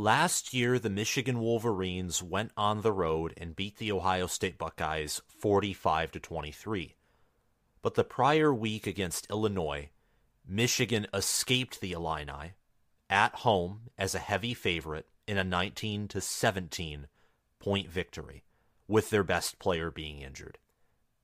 Last year, the Michigan Wolverines went on the road and beat the Ohio State Buckeyes 45 to 23. But the prior week against Illinois, Michigan escaped the Illini at home as a heavy favorite in a 19 to 17 point victory, with their best player being injured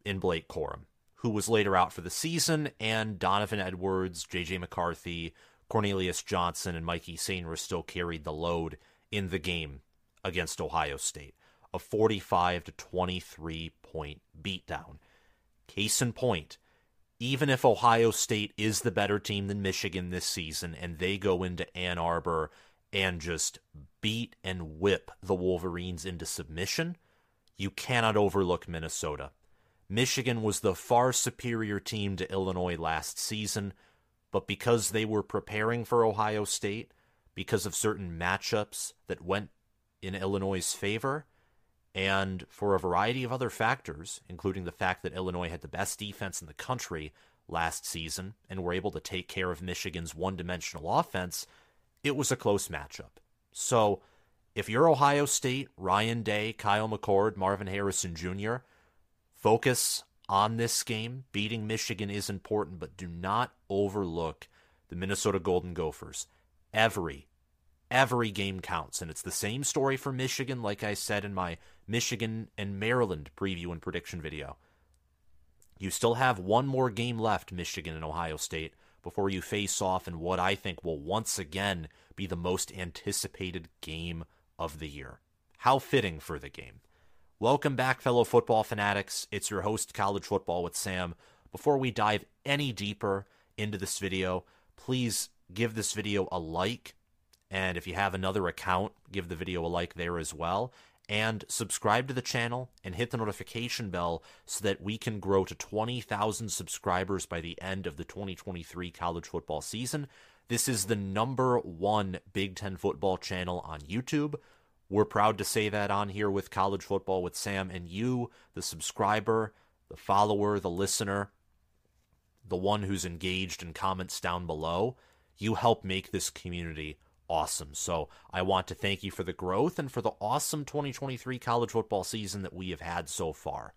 in Blake Corum, who was later out for the season, and Donovan Edwards, JJ McCarthy, Cornelius Johnson, and Mikey Sainer still carried the load in the game against Ohio State. A 45 to 23 point beatdown. Case in point, even if Ohio State is the better team than Michigan this season and they go into Ann Arbor and just beat and whip the Wolverines into submission, you cannot overlook Minnesota. Michigan was the far superior team to Illinois last season, but because they were preparing for Ohio State, because of certain matchups that went in Illinois' favor, and for a variety of other factors, including the fact that Illinois had the best defense in the country last season and were able to take care of Michigan's one dimensional offense, it was a close matchup. So, if you're Ohio State, Ryan Day, Kyle McCord, Marvin Harrison Jr., focus on this game. Beating Michigan is important, but do not overlook the Minnesota Golden Gophers. Every every game counts. And it's the same story for Michigan, like I said in my Michigan and Maryland preview and prediction video. You still have one more game left, Michigan and Ohio State, before you face off in what I think will once again be the most anticipated game of the year. How fitting for the game. Welcome back, fellow football fanatics. It's your host, College Football with Sam. Before we dive any deeper into this video, please give this video a like and if you have another account, give the video a like there as well. And subscribe to the channel and hit the notification bell so that we can grow to 20,000 subscribers by the end of the 2023 college football season. This is the number one Big Ten football channel on YouTube. We're proud to say that on here with College Football with Sam. And you, the subscriber, the follower, the listener, the one who's engaged and comments down below, you help make this community awesome. So I want to thank you for the growth and for the awesome 2023 college football season that we have had so far.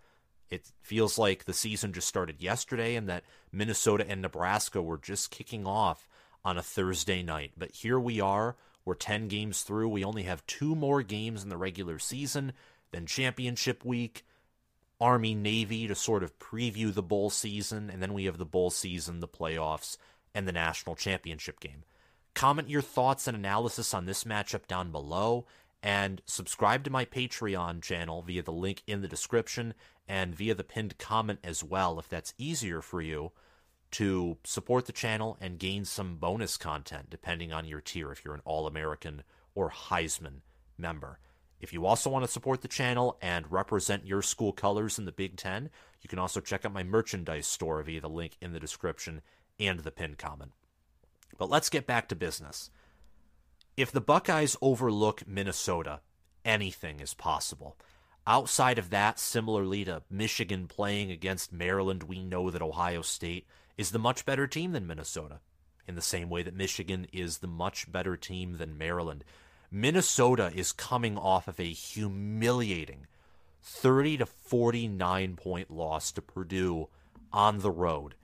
It feels like the season just started yesterday and that Minnesota and Nebraska were just kicking off on a Thursday night. But here we are. We're 10 games through. We only have two more games in the regular season, then championship week, Army Navy to sort of preview the bowl season, and then we have the bowl season, the playoffs, and the national championship game. Comment your thoughts and analysis on this matchup down below, and subscribe to my Patreon channel via the link in the description and via the pinned comment as well, if that's easier for you to support the channel and gain some bonus content depending on your tier if you're an All American or Heisman member. If you also want to support the channel and represent your school colors in the Big Ten, you can also check out my merchandise store via the link in the description and the pinned comment. But let's get back to business. If the Buckeyes overlook Minnesota, anything is possible. Outside of that, similarly to Michigan playing against Maryland, we know that Ohio State is the much better team than Minnesota, in the same way that Michigan is the much better team than Maryland. Minnesota is coming off of a humiliating 30 to 49 point loss to Purdue on the road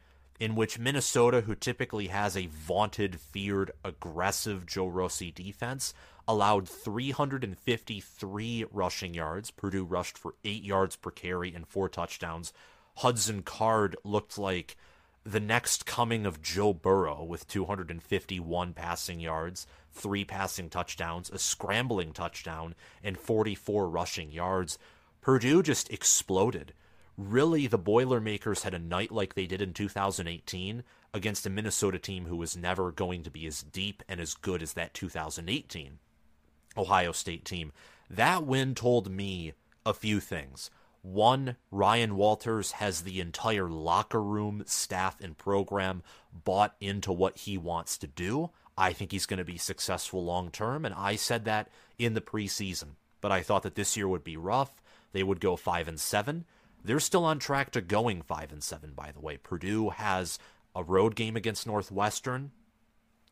in which Minnesota, who typically has a vaunted, feared, aggressive Joe Rossi defense, allowed 353 rushing yards. Purdue rushed for eight yards per carry and four touchdowns. Hudson Card looked like the next coming of Joe Burrow with 251 passing yards, three passing touchdowns, a scrambling touchdown, and 44 rushing yards. Purdue just exploded really the Boilermakers had a night like they did in 2018 against a Minnesota team who was never going to be as deep and as good as that 2018 Ohio State team. That win told me a few things. One, Ryan Walters has the entire locker room, staff, and program bought into what he wants to do. I think he's going to be successful long term, and I said that in the preseason. But I thought that this year would be rough. They would go five and seven. They're still on track to going 5 and 7 by the way. Purdue has a road game against Northwestern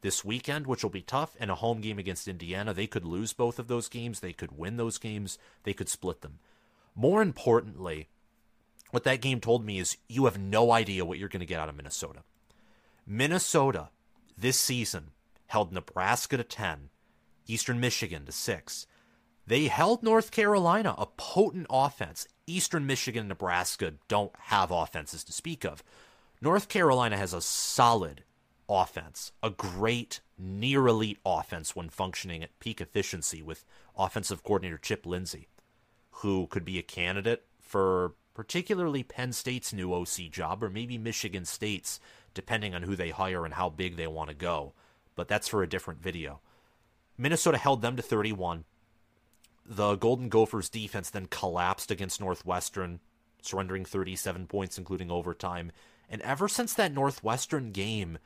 this weekend, which will be tough, and a home game against Indiana. They could lose both of those games. They could win those games. They could split them. More importantly, what that game told me is you have no idea what you're going to get out of Minnesota. Minnesota this season held Nebraska to 10, Eastern Michigan to 6. They held North Carolina, a potent offense. Eastern Michigan and Nebraska don't have offenses to speak of. North Carolina has a solid offense, a great near elite offense when functioning at peak efficiency with offensive coordinator Chip Lindsey, who could be a candidate for particularly Penn State's new OC job or maybe Michigan State's, depending on who they hire and how big they want to go. But that's for a different video. Minnesota held them to 31. The Golden Gophers defense then collapsed against Northwestern, surrendering 37 points, including overtime. And ever since that Northwestern game,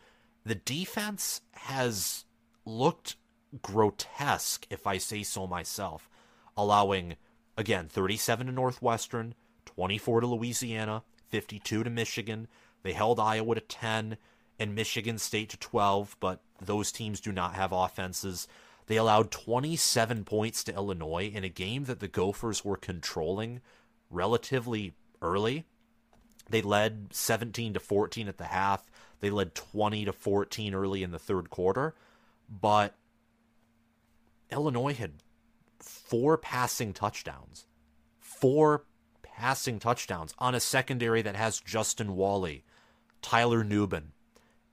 the defense has looked grotesque, if I say so myself, allowing, again, 37 to Northwestern, 24 to Louisiana, 52 to Michigan. They held Iowa to 10 and Michigan State to 12, but those teams do not have offenses. They allowed 27 points to Illinois in a game that the Gophers were controlling relatively early. They led 17 to 14 at the half. They led 20 to 14 early in the third quarter, but Illinois had four passing touchdowns. Four passing touchdowns on a secondary that has Justin Walley, Tyler Nubin,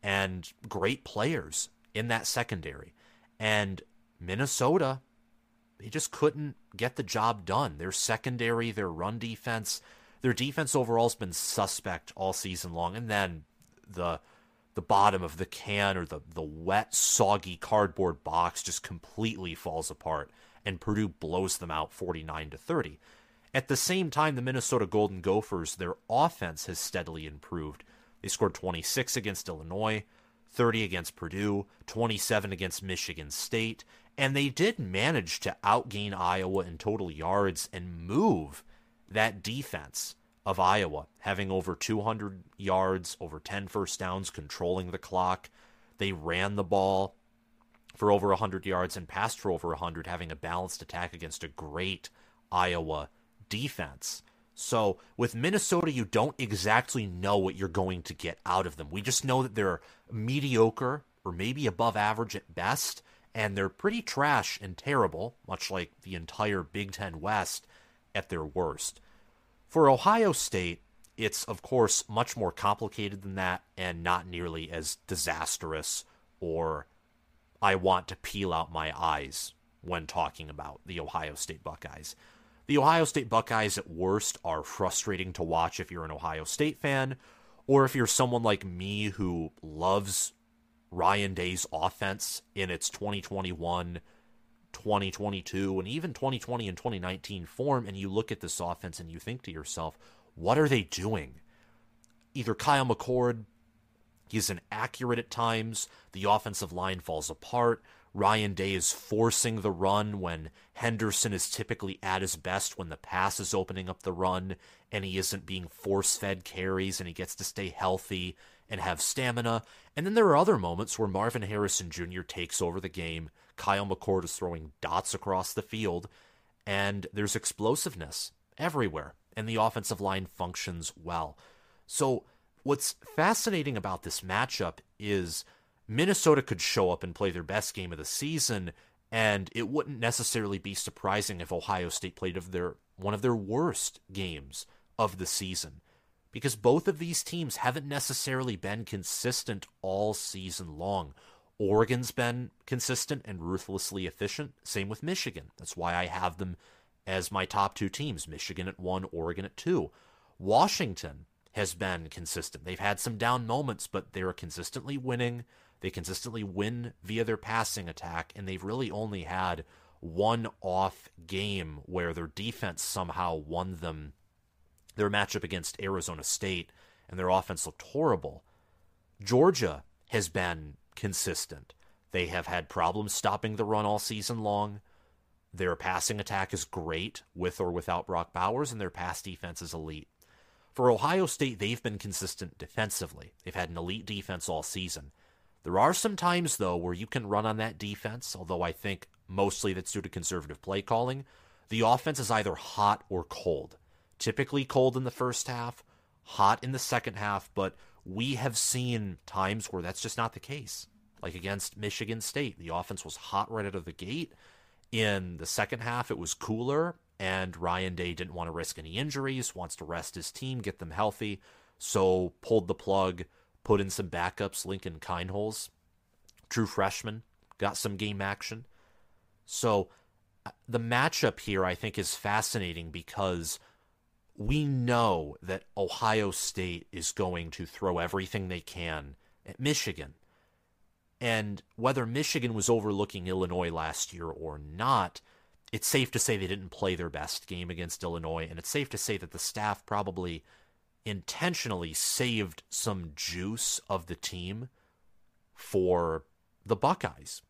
and great players in that secondary. And Minnesota, they just couldn't get the job done. Their secondary, their run defense, their defense overall has been suspect all season long. And then the the bottom of the can or the, the wet, soggy cardboard box just completely falls apart, and Purdue blows them out 49 to 30. At the same time, the Minnesota Golden Gophers, their offense has steadily improved. They scored 26 against Illinois, 30 against Purdue, 27 against Michigan State, and they did manage to outgain Iowa in total yards and move that defense of Iowa, having over 200 yards, over 10 first downs, controlling the clock. They ran the ball for over 100 yards and passed for over 100, having a balanced attack against a great Iowa defense. So with Minnesota, you don't exactly know what you're going to get out of them. We just know that they're mediocre or maybe above average at best, and they're pretty trash and terrible, much like the entire Big Ten West at their worst. For Ohio State, it's of course much more complicated than that and not nearly as disastrous or I want to peel out my eyes when talking about the Ohio State Buckeyes. The Ohio State Buckeyes at worst are frustrating to watch if you're an Ohio State fan or if you're someone like me who loves Ryan Day's offense in its 2021 2022 and even 2020 and 2019 form, and you look at this offense and you think to yourself, what are they doing? Either Kyle McCord, he's inaccurate at times, the offensive line falls apart. Ryan Day is forcing the run when Henderson is typically at his best when the pass is opening up the run and he isn't being force fed carries and he gets to stay healthy and have stamina. And then there are other moments where Marvin Harrison Jr. takes over the game. Kyle McCord is throwing dots across the field, and there's explosiveness everywhere, and the offensive line functions well. So, what's fascinating about this matchup is Minnesota could show up and play their best game of the season, and it wouldn't necessarily be surprising if Ohio State played of their one of their worst games of the season because both of these teams haven't necessarily been consistent all season long. Oregon's been consistent and ruthlessly efficient. Same with Michigan. That's why I have them as my top two teams Michigan at one, Oregon at two. Washington has been consistent. They've had some down moments, but they're consistently winning. They consistently win via their passing attack, and they've really only had one off game where their defense somehow won them their matchup against Arizona State, and their offense looked horrible. Georgia has been consistent. They have had problems stopping the run all season long. Their passing attack is great with or without Brock Bowers, and their pass defense is elite. For Ohio State, they've been consistent defensively. They've had an elite defense all season. There are some times, though, where you can run on that defense, although I think mostly that's due to conservative play calling. The offense is either hot or cold. Typically cold in the first half, hot in the second half, but we have seen times where that's just not the case. Like against Michigan State, the offense was hot right out of the gate. In the second half, it was cooler, and Ryan Day didn't want to risk any injuries, wants to rest his team, get them healthy, so pulled the plug, put in some backups, Lincoln Kienholz, true freshman, got some game action. So uh, the matchup here, I think, is fascinating because we know that Ohio State is going to throw everything they can at Michigan. And whether Michigan was overlooking Illinois last year or not, it's safe to say they didn't play their best game against Illinois. And it's safe to say that the staff probably intentionally saved some juice of the team for the Buckeyes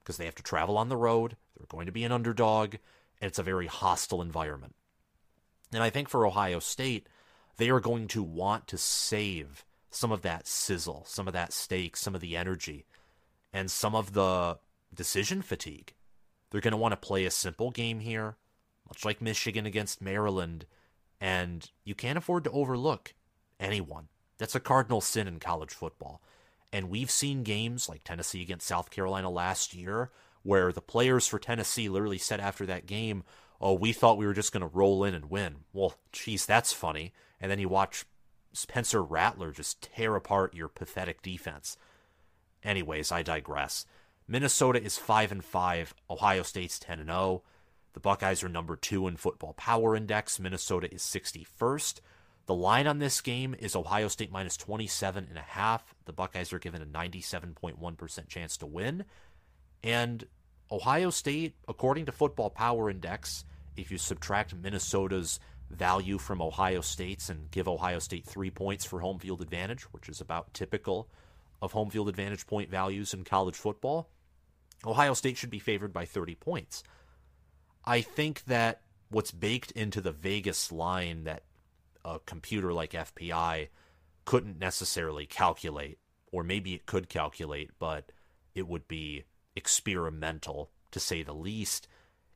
because they have to travel on the road. They're going to be an underdog, and it's a very hostile environment. And I think for Ohio State, they are going to want to save some of that sizzle, some of that steak, some of the energy, and some of the decision fatigue. They're going to want to play a simple game here, much like Michigan against Maryland, and you can't afford to overlook anyone. That's a cardinal sin in college football. And we've seen games like Tennessee against South Carolina last year where the players for Tennessee literally said after that game, Oh, we thought we were just going to roll in and win. Well, geez, that's funny. And then you watch Spencer Rattler just tear apart your pathetic defense. Anyways, I digress. Minnesota is 5 and 5, Ohio State's 10 and 0. The Buckeyes are number 2 in football power index. Minnesota is 61st. The line on this game is Ohio State minus 27 and a half. The Buckeyes are given a 97.1% chance to win. And Ohio State, according to Football Power Index, if you subtract Minnesota's value from Ohio State's and give Ohio State three points for home field advantage, which is about typical of home field advantage point values in college football, Ohio State should be favored by 30 points. I think that what's baked into the Vegas line that a computer like FPI couldn't necessarily calculate, or maybe it could calculate, but it would be experimental to say the least,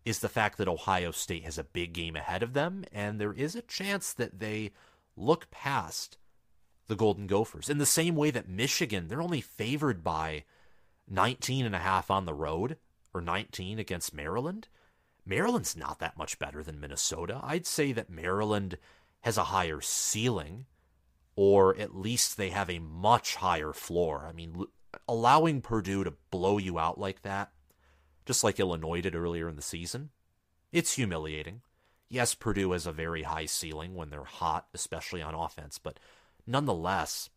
is the fact that Ohio State has a big game ahead of them, and there is a chance that they look past the Golden Gophers. In the same way that Michigan, they're only favored by 19 and a half on the road, or 19 against Maryland. Maryland's not that much better than Minnesota. I'd say that Maryland has a higher ceiling, or at least they have a much higher floor. I mean, allowing Purdue to blow you out like that, just like Illinois did earlier in the season, it's humiliating. Yes, Purdue has a very high ceiling when they're hot, especially on offense, but nonetheless,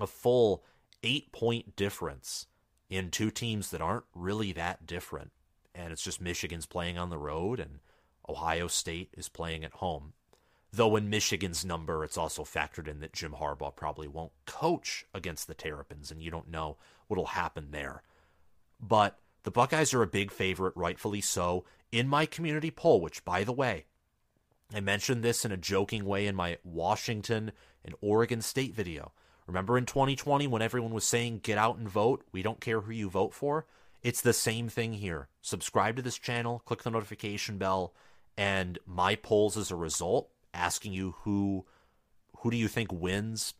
a full eight point difference in two teams that aren't really that different. And it's just Michigan's playing on the road and Ohio State is playing at home. Though in Michigan's number, it's also factored in that Jim Harbaugh probably won't coach against the Terrapins, and you don't know what'll happen there. But the Buckeyes are a big favorite, rightfully so, in my community poll, which, by the way, I mentioned this in a joking way in my Washington and Oregon State video. Remember in 2020 when everyone was saying, get out and vote? We don't care who you vote for? It's the same thing here. Subscribe to this channel, click the notification bell, and my polls as a result asking you who who do you think wins,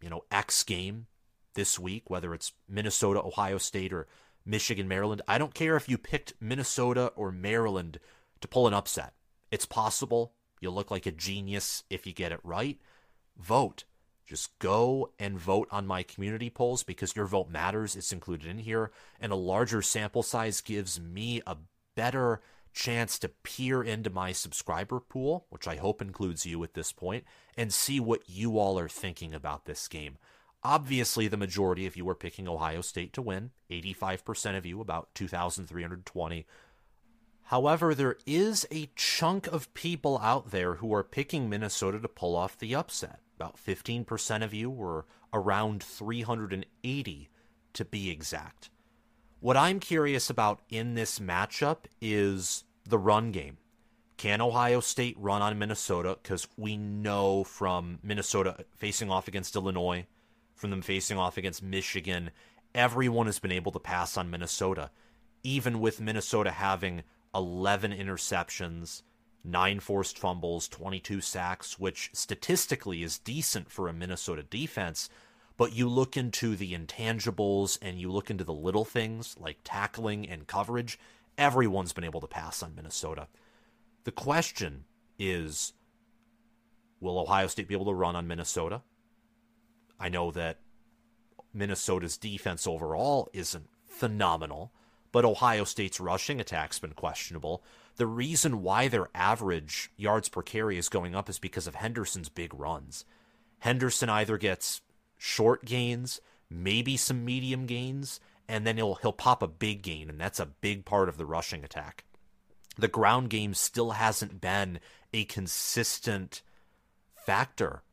you know, X game this week, whether it's Minnesota, Ohio State, or Michigan, Maryland. I don't care if you picked Minnesota or Maryland to pull an upset. It's possible. You'll look like a genius if you get it right. Vote. Just go and vote on my community polls because your vote matters. It's included in here. And a larger sample size gives me a better chance to peer into my subscriber pool, which I hope includes you at this point, and see what you all are thinking about this game. Obviously, the majority of you are picking Ohio State to win, 85% of you, about 2,320. However, there is a chunk of people out there who are picking Minnesota to pull off the upset. About 15% of you were around 380 to be exact. What I'm curious about in this matchup is the run game. Can Ohio State run on Minnesota? Because we know from Minnesota facing off against Illinois, from them facing off against Michigan, everyone has been able to pass on Minnesota, even with Minnesota having 11 interceptions, nine forced fumbles, 22 sacks, which statistically is decent for a Minnesota defense. But you look into the intangibles and you look into the little things like tackling and coverage, everyone's been able to pass on Minnesota. The question is will Ohio State be able to run on Minnesota? I know that Minnesota's defense overall isn't phenomenal, but Ohio State's rushing attack's been questionable. The reason why their average yards per carry is going up is because of Henderson's big runs. Henderson either gets short gains, maybe some medium gains, and then he'll he'll pop a big gain, and that's a big part of the rushing attack. The ground game still hasn't been a consistent factor,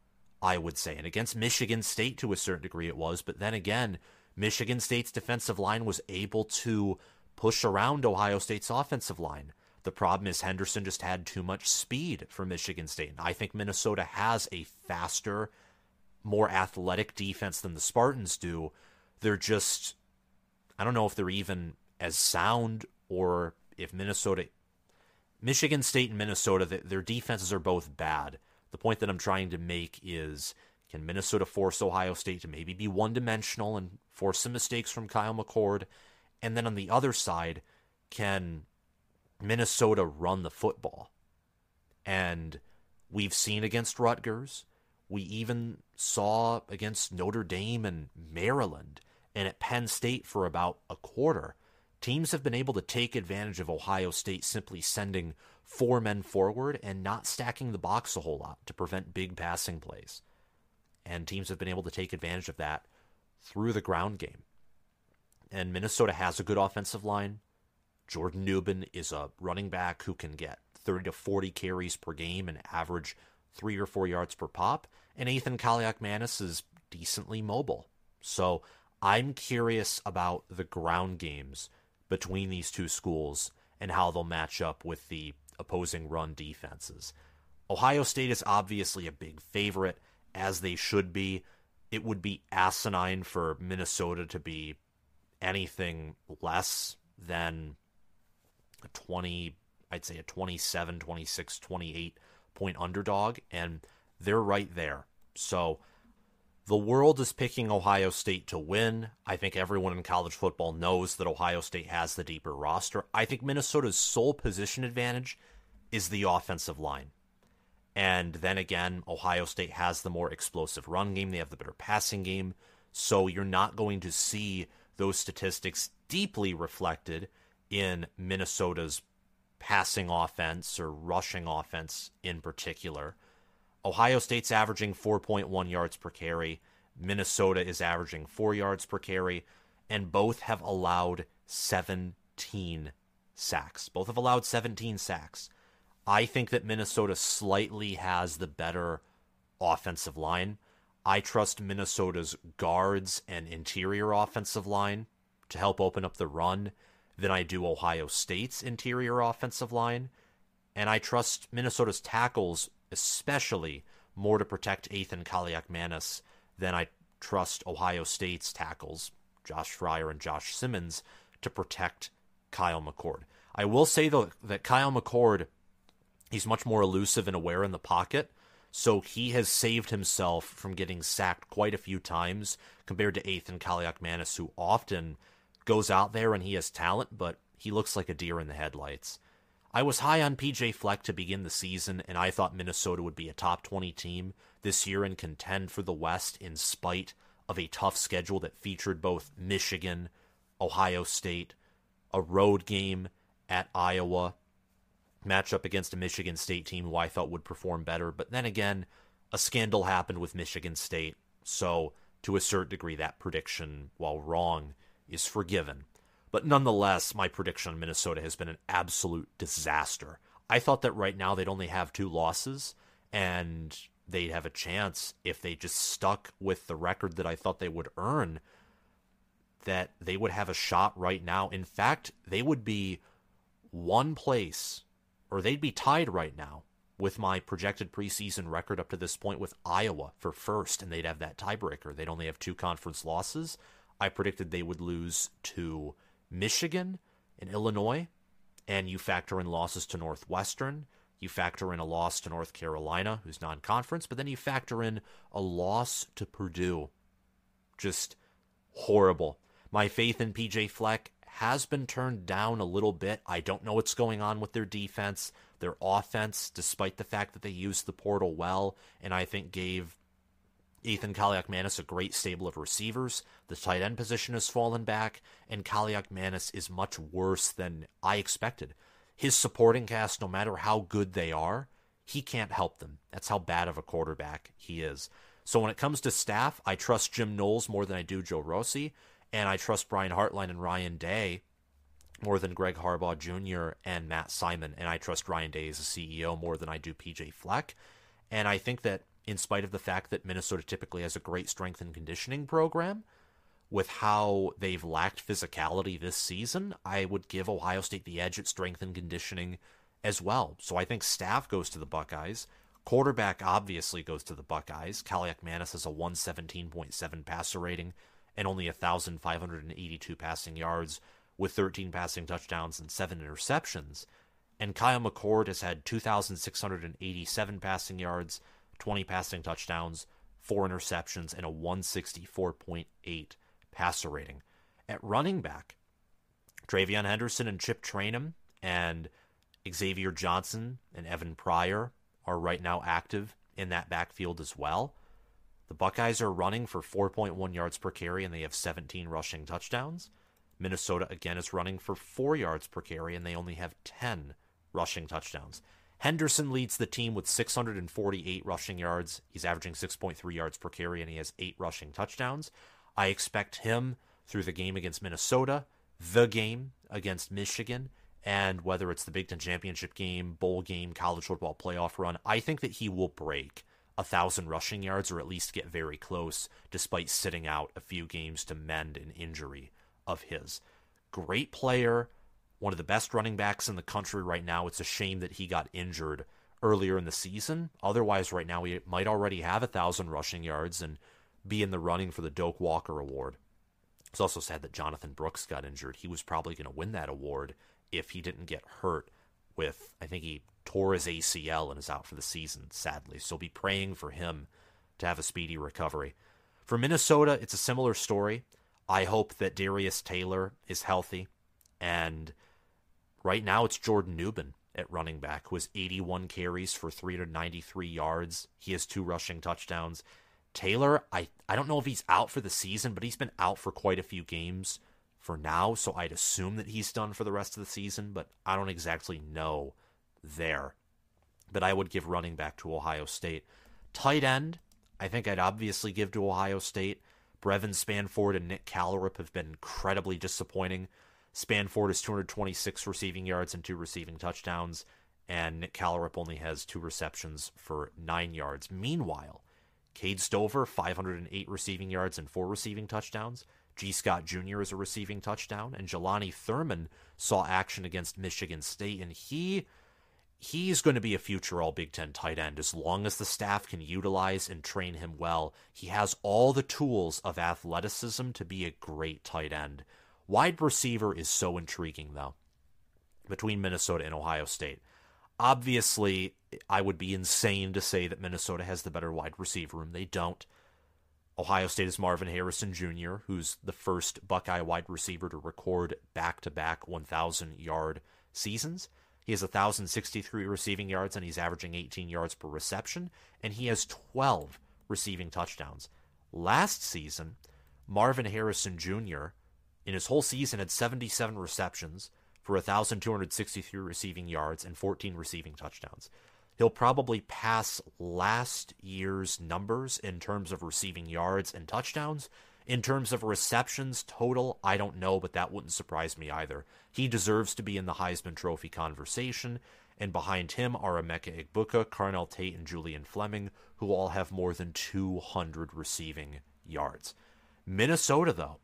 I would say. And against Michigan State to a certain degree it was, but then again, Michigan State's defensive line was able to push around Ohio State's offensive line. The problem is Henderson just had too much speed for Michigan State. And I think Minnesota has a faster, more athletic defense than the Spartans do. They're just I don't know if they're even as sound or if Minnesota Michigan State and Minnesota their defenses are both bad. The point that I'm trying to make is can Minnesota force Ohio State to maybe be one dimensional and force some mistakes from Kyle McCord? And then on the other side, can Minnesota run the football? And we've seen against Rutgers, we even saw against Notre Dame and Maryland and at Penn State for about a quarter. Teams have been able to take advantage of Ohio State simply sending four men forward and not stacking the box a whole lot to prevent big passing plays. And teams have been able to take advantage of that through the ground game. And Minnesota has a good offensive line. Jordan Nubin is a running back who can get 30 to 40 carries per game and average three or four yards per pop. And Athan Kaliakmanis is decently mobile. So I'm curious about the ground games between these two schools and how they'll match up with the opposing run defenses. Ohio State is obviously a big favorite, as they should be. It would be asinine for Minnesota to be anything less than a 20, I'd say a 27, 26, 28 point underdog, and they're right there. So the world is picking Ohio State to win. I think everyone in college football knows that Ohio State has the deeper roster. I think Minnesota's sole position advantage is the offensive line. And then again, Ohio State has the more explosive run game, they have the better passing game. So you're not going to see those statistics deeply reflected in Minnesota's passing offense or rushing offense in particular. Ohio State's averaging 4.1 yards per carry. Minnesota is averaging 4 yards per carry. And both have allowed 17 sacks. Both have allowed 17 sacks. I think that Minnesota slightly has the better offensive line. I trust Minnesota's guards and interior offensive line to help open up the run than I do Ohio State's interior offensive line. And I trust Minnesota's tackles especially more to protect Athan Kaliakmanis than I trust Ohio State's tackles, Josh Fryar and Josh Simmons, to protect Kyle McCord. I will say though that Kyle McCord, he's much more elusive and aware in the pocket, so he has saved himself from getting sacked quite a few times compared to Athan Kaliakmanis, who often goes out there and he has talent, but he looks like a deer in the headlights. I was high on PJ Fleck to begin the season, and I thought Minnesota would be a top 20 team this year and contend for the West in spite of a tough schedule that featured both Michigan, Ohio State, a road game at Iowa, matchup against a Michigan State team who I thought would perform better. But then again, a scandal happened with Michigan State, so to a certain degree, that prediction, while wrong, is forgiven. But nonetheless, my prediction on Minnesota has been an absolute disaster. I thought that right now they'd only have two losses and they'd have a chance if they just stuck with the record that I thought they would earn that they would have a shot right now. In fact, they would be one place or they'd be tied right now with my projected preseason record up to this point with Iowa for first and they'd have that tiebreaker. They'd only have two conference losses. I predicted they would lose to Michigan and Illinois, and you factor in losses to Northwestern. You factor in a loss to North Carolina, who's non conference, but then you factor in a loss to Purdue. Just horrible. My faith in PJ Fleck has been turned down a little bit. I don't know what's going on with their defense, their offense, despite the fact that they used the portal well, and I think gave Athan Kaliakmanis a great stable of receivers. The tight end position has fallen back, and Kaliakmanis is much worse than I expected. His supporting cast, no matter how good they are, he can't help them. That's how bad of a quarterback he is. So when it comes to staff, I trust Jim Knowles more than I do Joe Rossi and I trust Brian Hartline and Ryan Day more than Greg Harbaugh Jr. and Matt Simon, and I trust Ryan Day as a CEO more than I do PJ Fleck. And I think that in spite of the fact that Minnesota typically has a great strength and conditioning program, with how they've lacked physicality this season, I would give Ohio State the edge at strength and conditioning as well. So I think staff goes to the Buckeyes. Quarterback obviously goes to the Buckeyes. Kaliakmanis has a 117.7 passer rating and only 1,582 passing yards with 13 passing touchdowns and 7 interceptions. And Kyle McCord has had 2,687 passing yards, 20 passing touchdowns, 4 interceptions, and a 164.8 passer rating. At running back, TreVeyon Henderson and Chip Trayanum and Xavier Johnson and Evan Pryor are right now active in that backfield as well. The Buckeyes are running for 4.1 yards per carry and they have 17 rushing touchdowns. Minnesota again is running for 4 yards per carry and they only have 10 rushing touchdowns. Henderson leads the team with 648 rushing yards. He's averaging 6.3 yards per carry and he has 8 rushing touchdowns. I expect him through the game against Minnesota, the game against Michigan, and whether it's the Big Ten Championship game, bowl game, college football playoff run, I think that he will break a thousand rushing yards or at least get very close, despite sitting out a few games to mend an injury of his. Great player, one of the best running backs in the country right now. It's a shame that he got injured earlier in the season. Otherwise, right now, he might already have a thousand rushing yards and be in the running for the Doak Walker Award. It's also sad that Jonathan Brooks got injured. He was probably going to win that award if he didn't get hurt with, I think he tore his ACL and is out for the season, sadly. So be praying for him to have a speedy recovery. For Minnesota, it's a similar story. I hope that Darius Taylor is healthy. And right now, it's Jordan Nubin at running back, who has 81 carries for 393 yards. He has two rushing touchdowns. Taylor, I, I don't know if he's out for the season, but he's been out for quite a few games for now, so I'd assume that he's done for the rest of the season, but I don't exactly know there. But I would give running back to Ohio State. Tight end, I think I'd obviously give to Ohio State. Brevyn Spann-Ford and Nick Kallerup have been incredibly disappointing. Spann-Ford is 226 receiving yards and two receiving touchdowns, and Nick Kallerup only has two receptions for nine yards. Meanwhile, Cade Stover, 508 receiving yards and four receiving touchdowns. Gee Scott Jr. is a receiving touchdown, and Jelani Thurman saw action against Michigan State, and he he's going to be a future all Big Ten tight end as long as the staff can utilize and train him well. He has all the tools of athleticism to be a great tight end. Wide receiver is so intriguing, though, between Minnesota and Ohio State. Obviously, I would be insane to say that Minnesota has the better wide receiver room. They don't. Ohio State is Marvin Harrison Jr., who's the first Buckeye wide receiver to record back to back 1,000 yard seasons. He has 1,063 receiving yards and he's averaging 18 yards per reception, and he has 12 receiving touchdowns. Last season, Marvin Harrison Jr., in his whole season, had 77 receptions for 1,263 receiving yards and 14 receiving touchdowns. He'll probably pass last year's numbers in terms of receiving yards and touchdowns, in terms of receptions total, I don't know, but that wouldn't surprise me either. He deserves to be in the Heisman Trophy conversation, and behind him are Emeka Egbuka, Carnell Tate, and Julian Fleming, who all have more than 200 receiving yards. Minnesota, though,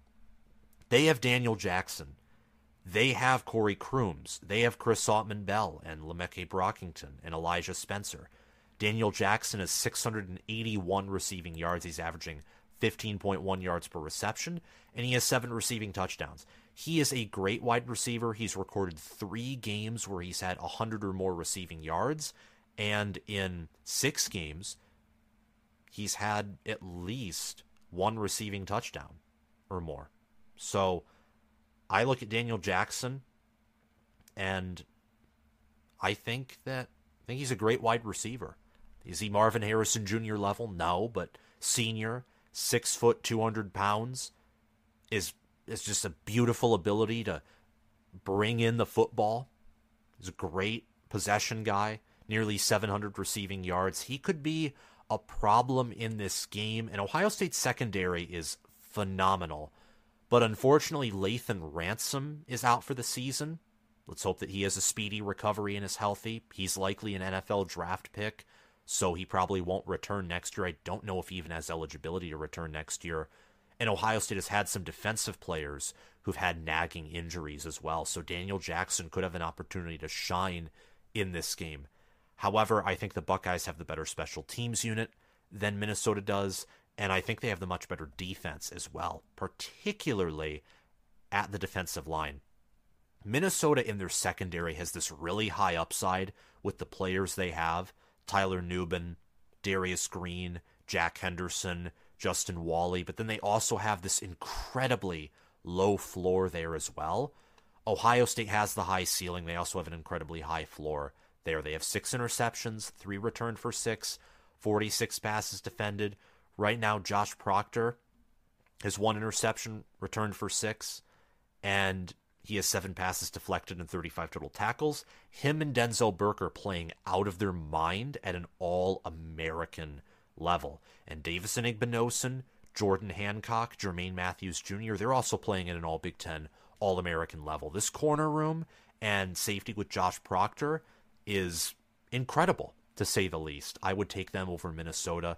they have Daniel Jackson. They have Corey Crooms. They have Chris Autman Bell and Le'Meke Brockington and Elijah Spencer. Daniel Jackson has 681 receiving yards. He's averaging 15.1 yards per reception, and he has seven receiving touchdowns. He is a great wide receiver. He's recorded three games where he's had 100 or more receiving yards, and in six games, he's had at least one receiving touchdown or more. So I look at Daniel Jackson, and I think that I think he's a great wide receiver. Is he Marvin Harrison Jr. level? No, but senior, six foot, two hundred pounds, is is just a beautiful ability to bring in the football. He's a great possession guy, nearly 700 receiving yards. He could be a problem in this game, and Ohio State's secondary is phenomenal. But unfortunately, Lathan Ransom is out for the season. Let's hope that he has a speedy recovery and is healthy. He's likely an NFL draft pick, so he probably won't return next year. I don't know if he even has eligibility to return next year. And Ohio State has had some defensive players who've had nagging injuries as well. So Daniel Jackson could have an opportunity to shine in this game. However, I think the Buckeyes have the better special teams unit than Minnesota does, and I think they have the much better defense as well, particularly at the defensive line. Minnesota in their secondary has this really high upside with the players they have Tyler Nubin, Darius Green, Jack Henderson, Justin Walley, but then they also have this incredibly low floor there as well. Ohio State has the high ceiling. They also have an incredibly high floor there. They have six interceptions, three returned for six, 46 passes defended. Right now, Josh Proctor has one interception returned for six, and he has seven passes deflected and 35 total tackles. Him and Denzel Burke are playing out of their mind at an all American level. And Davison Igbinosun, Jordan Hancock, Jermaine Mathews Jr., they're also playing at an all Big Ten, all American level. This corner room and safety with Josh Proctor is incredible, to say the least. I would take them over Minnesota.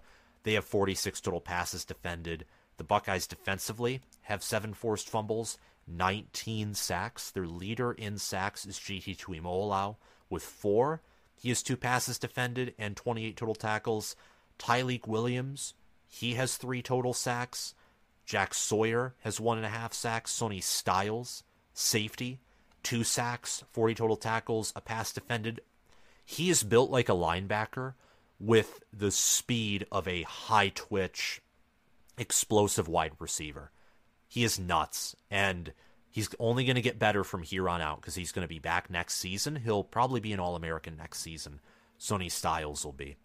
They have 46 total passes defended. The Buckeyes defensively have seven forced fumbles, 19 sacks. Their leader in sacks is JT Tuimoloau with four. He has two passes defended and 28 total tackles. Tyleik Williams, he has three total sacks. Jack Sawyer has one and a half sacks. Sonny Styles, safety, two sacks, 40 total tackles, a pass defended. He is built like a linebacker with the speed of a high twitch, explosive wide receiver. He is nuts. And he's only going to get better from here on out because he's going to be back next season. He'll probably be an All American next season. Sonny Styles will be.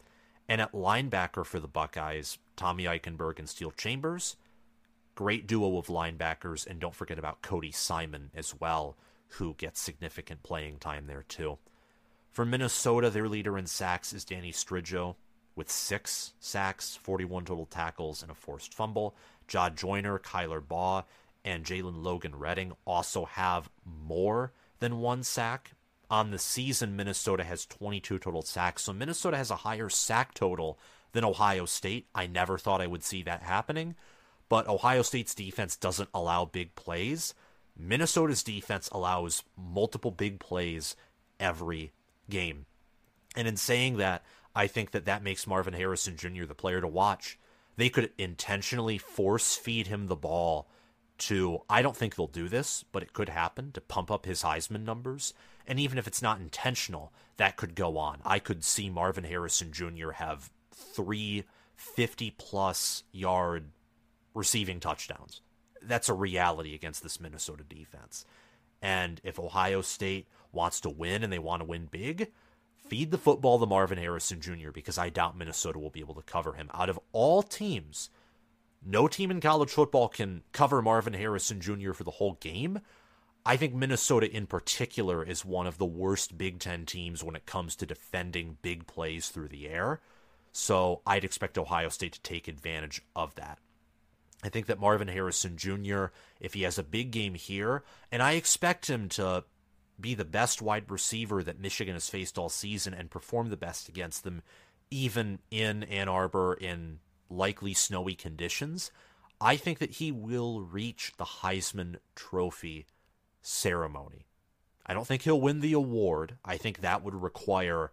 And at linebacker for the Buckeyes, Tommy Eichenberg and Steele Chambers. Great duo of linebackers. And don't forget about Cody Simon as well, who gets significant playing time there too. For Minnesota, their leader in sacks is Danny Striggow with six sacks, 41 total tackles, and a forced fumble. Jah Joyner, Kyler Baugh, and Jalen Logan Redding also have more than one sack on the season, Minnesota has 22 total sacks. So Minnesota has a higher sack total than Ohio State. I never thought I would see that happening. But Ohio State's defense doesn't allow big plays. Minnesota's defense allows multiple big plays every game. And in saying that, I think that that makes Marvin Harrison Jr. the player to watch. They could intentionally force feed him the ball to, I don't think they'll do this, but it could happen to pump up his Heisman numbers. And even if it's not intentional, that could go on. I could see Marvin Harrison Jr. have three 50 plus yard receiving touchdowns. That's a reality against this Minnesota defense. And if Ohio State wants to win and they want to win big, feed the football to Marvin Harrison Jr. because I doubt Minnesota will be able to cover him. Out of all teams, no team in college football can cover Marvin Harrison Jr. for the whole game. I think Minnesota in particular is one of the worst Big Ten teams when it comes to defending big plays through the air. So I'd expect Ohio State to take advantage of that. I think that Marvin Harrison Jr., if he has a big game here, and I expect him to be the best wide receiver that Michigan has faced all season and perform the best against them, even in Ann Arbor in likely snowy conditions, I think that he will reach the Heisman Trophy ceremony. I don't think he'll win the award. I think that would require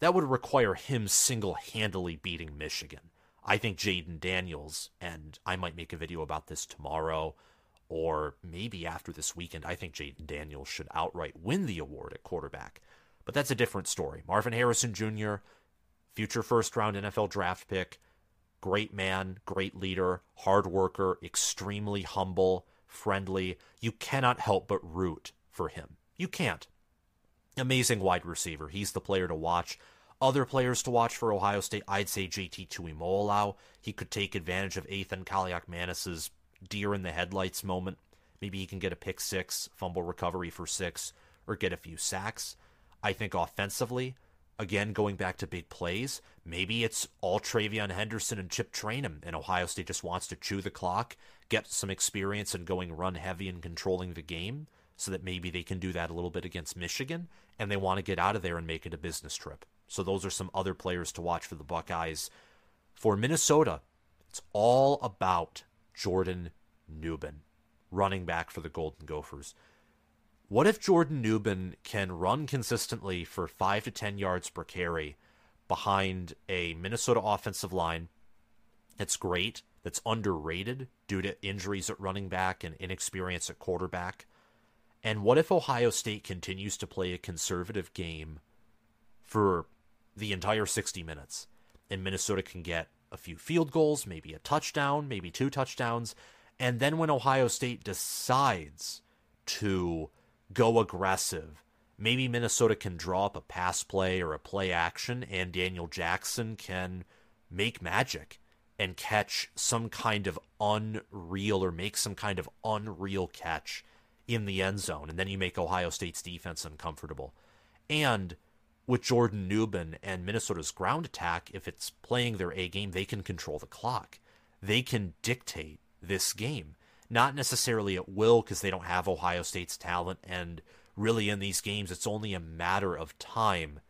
that would require him single-handedly beating Michigan. I think Jayden Daniels, and I might make a video about this tomorrow or maybe after this weekend, I think Jayden Daniels should outright win the award at quarterback. But that's a different story. Marvin Harrison Jr., future first round NFL draft pick, great man, great leader, hard worker, extremely humble, friendly. You cannot help but root for him. You can't. Amazing wide receiver. He's the player to watch. Other players to watch for Ohio State, I'd say JT Tuimoloau. He could take advantage of Athan Kaliakmanis's deer in the headlights moment. Maybe he can get a pick six, fumble recovery for six, or get a few sacks. I think offensively, again, going back to big plays, maybe it's all TreVeyon Henderson and Chip Trayanum, and Ohio State just wants to chew the clock, get some experience in going run heavy and controlling the game, so that maybe they can do that a little bit against Michigan, and they want to get out of there and make it a business trip. So those are some other players to watch for the Buckeyes. For Minnesota, it's all about Jordan Nubin, running back for the Golden Gophers. What if Jordan Nubin can run consistently for 5 to 10 yards per carry behind a Minnesota offensive line that's great, that's underrated due to injuries at running back and inexperience at quarterback? And what if Ohio State continues to play a conservative game for the entire 60 minutes and Minnesota can get a few field goals, maybe a touchdown, maybe two touchdowns, and then when Ohio State decides to go aggressive. Maybe Minnesota can draw up a pass play or a play action, and Daniel Jackson can make magic and catch some kind of unreal or make some kind of unreal catch in the end zone. And then you make Ohio State's defense uncomfortable. And with Jordan Nubin and Minnesota's ground attack, if it's playing their A game, they can control the clock. They can dictate this game not necessarily at will because they don't have Ohio State's talent. And really, in these games, it's only a matter of time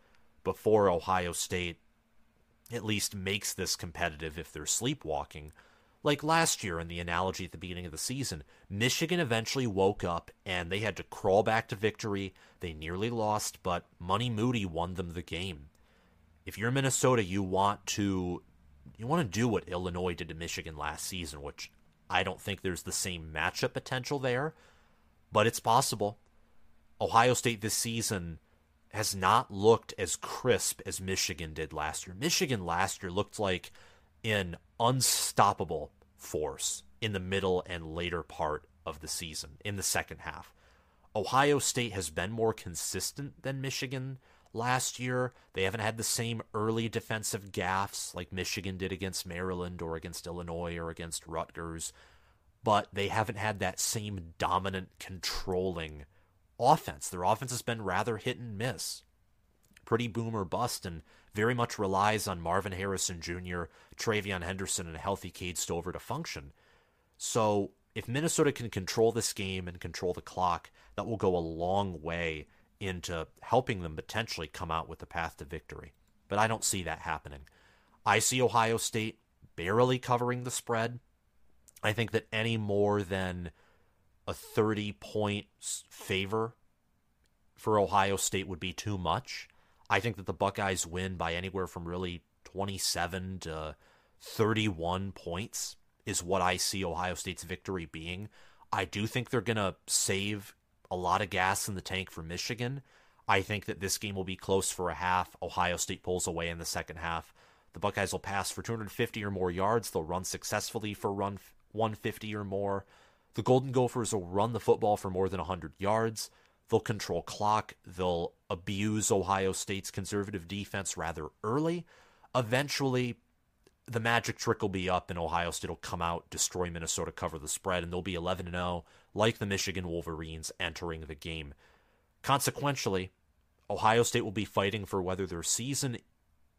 before Ohio State at least makes this competitive if they're sleepwalking. Like last year in the analogy at the beginning of the season, Michigan eventually woke up and they had to crawl back to victory. They nearly lost, but Money Moody won them the game. If you're Minnesota, you want to you want to do what Illinois did to Michigan last season, which I don't think there's the same matchup potential there, but it's possible. Ohio State this season has not looked as crisp as Michigan did last year. Michigan last year looked like an unstoppable force in the middle and later part of the season, in the second half. Ohio State has been more consistent than Michigan last year. They haven't had the same early defensive gaffes like Michigan did against Maryland or against Illinois or against Rutgers, but they haven't had that same dominant, controlling offense. Their offense has been rather hit and miss. Pretty boom or bust, and very much relies on Marvin Harrison Jr., TreVeyon Henderson, and a healthy Cade Stover to function. So, if Minnesota can control this game and control the clock, that will go a long way into helping them potentially come out with the path to victory. But I don't see that happening. I see Ohio State barely covering the spread. I think that any more than a 30 point favor for Ohio State would be too much. I think that the Buckeyes win by anywhere from really 27 to 31 points is what I see Ohio State's victory being. I do think they're going to save a lot of gas in the tank for Michigan. I think that this game will be close for a half. Ohio State pulls away in the second half. The Buckeyes will pass for 250 or more yards. They'll run successfully for run 150 or more. The Golden Gophers will run the football for more than 100 yards. They'll control clock. They'll abuse Ohio State's conservative defense rather early. Eventually, the magic trick will be up and Ohio State will come out, destroy Minnesota, cover the spread, and they'll be 11 0, like the Michigan Wolverines entering the game. Consequentially, Ohio State will be fighting for whether their season.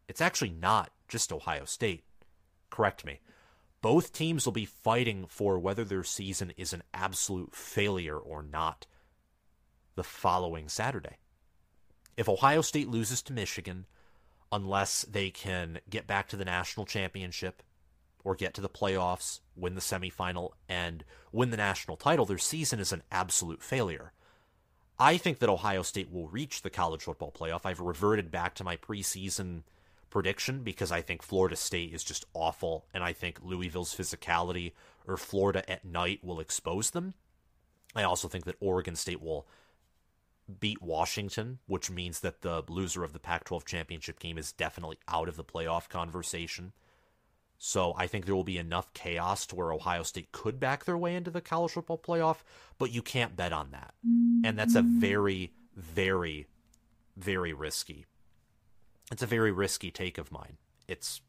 It's actually not just Ohio State. Correct me. Both teams will be fighting for whether their season is an absolute failure or not the following Saturday. If Ohio State loses to Michigan, unless they can get back to the national championship or get to the playoffs, win the semifinal, and win the national title, their season is an absolute failure. I think that Ohio State will reach the college football playoff. I've reverted back to my preseason prediction because I think Florida State is just awful, and I think Louisville's physicality or Florida at night will expose them. I also think that Oregon State will beat Washington, which means that the loser of the Pac 12 championship game is definitely out of the playoff conversation. So I think there will be enough chaos to where Ohio State could back their way into the college football playoff, but you can't bet on that. And that's a very, very, very risky. It's a very risky take of mine. It's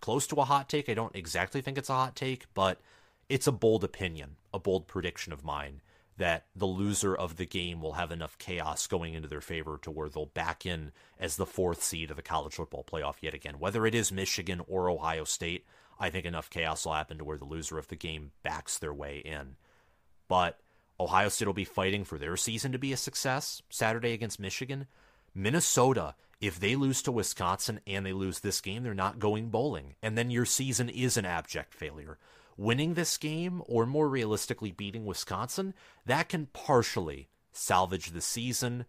close to a hot take. I don't exactly think it's a hot take, but it's a bold opinion, a bold prediction of mine that the loser of the game will have enough chaos going into their favor to where they'll back in as the fourth seed of the college football playoff yet again. Whether it is Michigan or Ohio State, I think enough chaos will happen to where the loser of the game backs their way in. But Ohio State will be fighting for their season to be a success Saturday against Michigan. Minnesota, if they lose to Wisconsin and they lose this game, they're not going bowling. And then your season is an abject failure winning this game, or more realistically, beating Wisconsin, that can partially salvage the season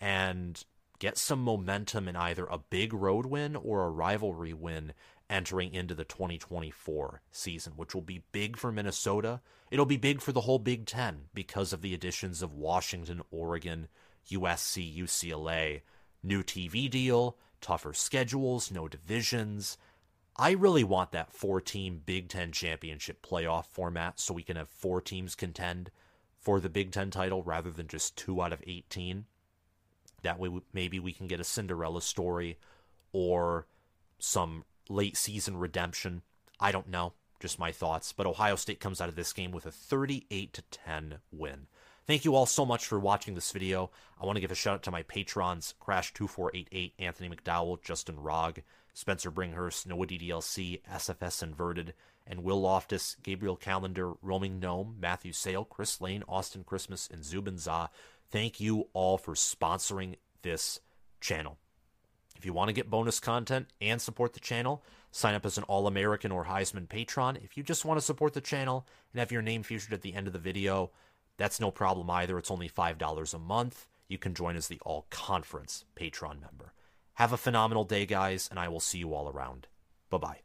and get some momentum in either a big road win or a rivalry win entering into the 2024 season, which will be big for Minnesota. It'll be big for the whole Big Ten because of the additions of Washington, Oregon, USC, UCLA, new TV deal, tougher schedules, no divisions. I really want that four team Big Ten championship playoff format so we can have four teams contend for the Big Ten title rather than just two out of 18. That way, maybe we can get a Cinderella story or some late season redemption. I don't know, just my thoughts. But Ohio State comes out of this game with a 38 to 10 win. Thank you all so much for watching this video. I want to give a shout out to my patrons Crash2488, Anthony McDowell, Justin Rogg, Spencer Bringhurst, Noah DDLC, SFS Inverted, and Will Loftus, Gabriel Calendar, Roaming Gnome, Matthew Sale, Chris Lane, Austin Christmas, and Zubin Za. Thank you all for sponsoring this channel. If you want to get bonus content and support the channel, sign up as an All American or Heisman patron. If you just want to support the channel and have your name featured at the end of the video, that's no problem either. It's only $5 a month. You can join as the All Conference patron member. Have a phenomenal day, guys, and I will see you all around. Bye bye.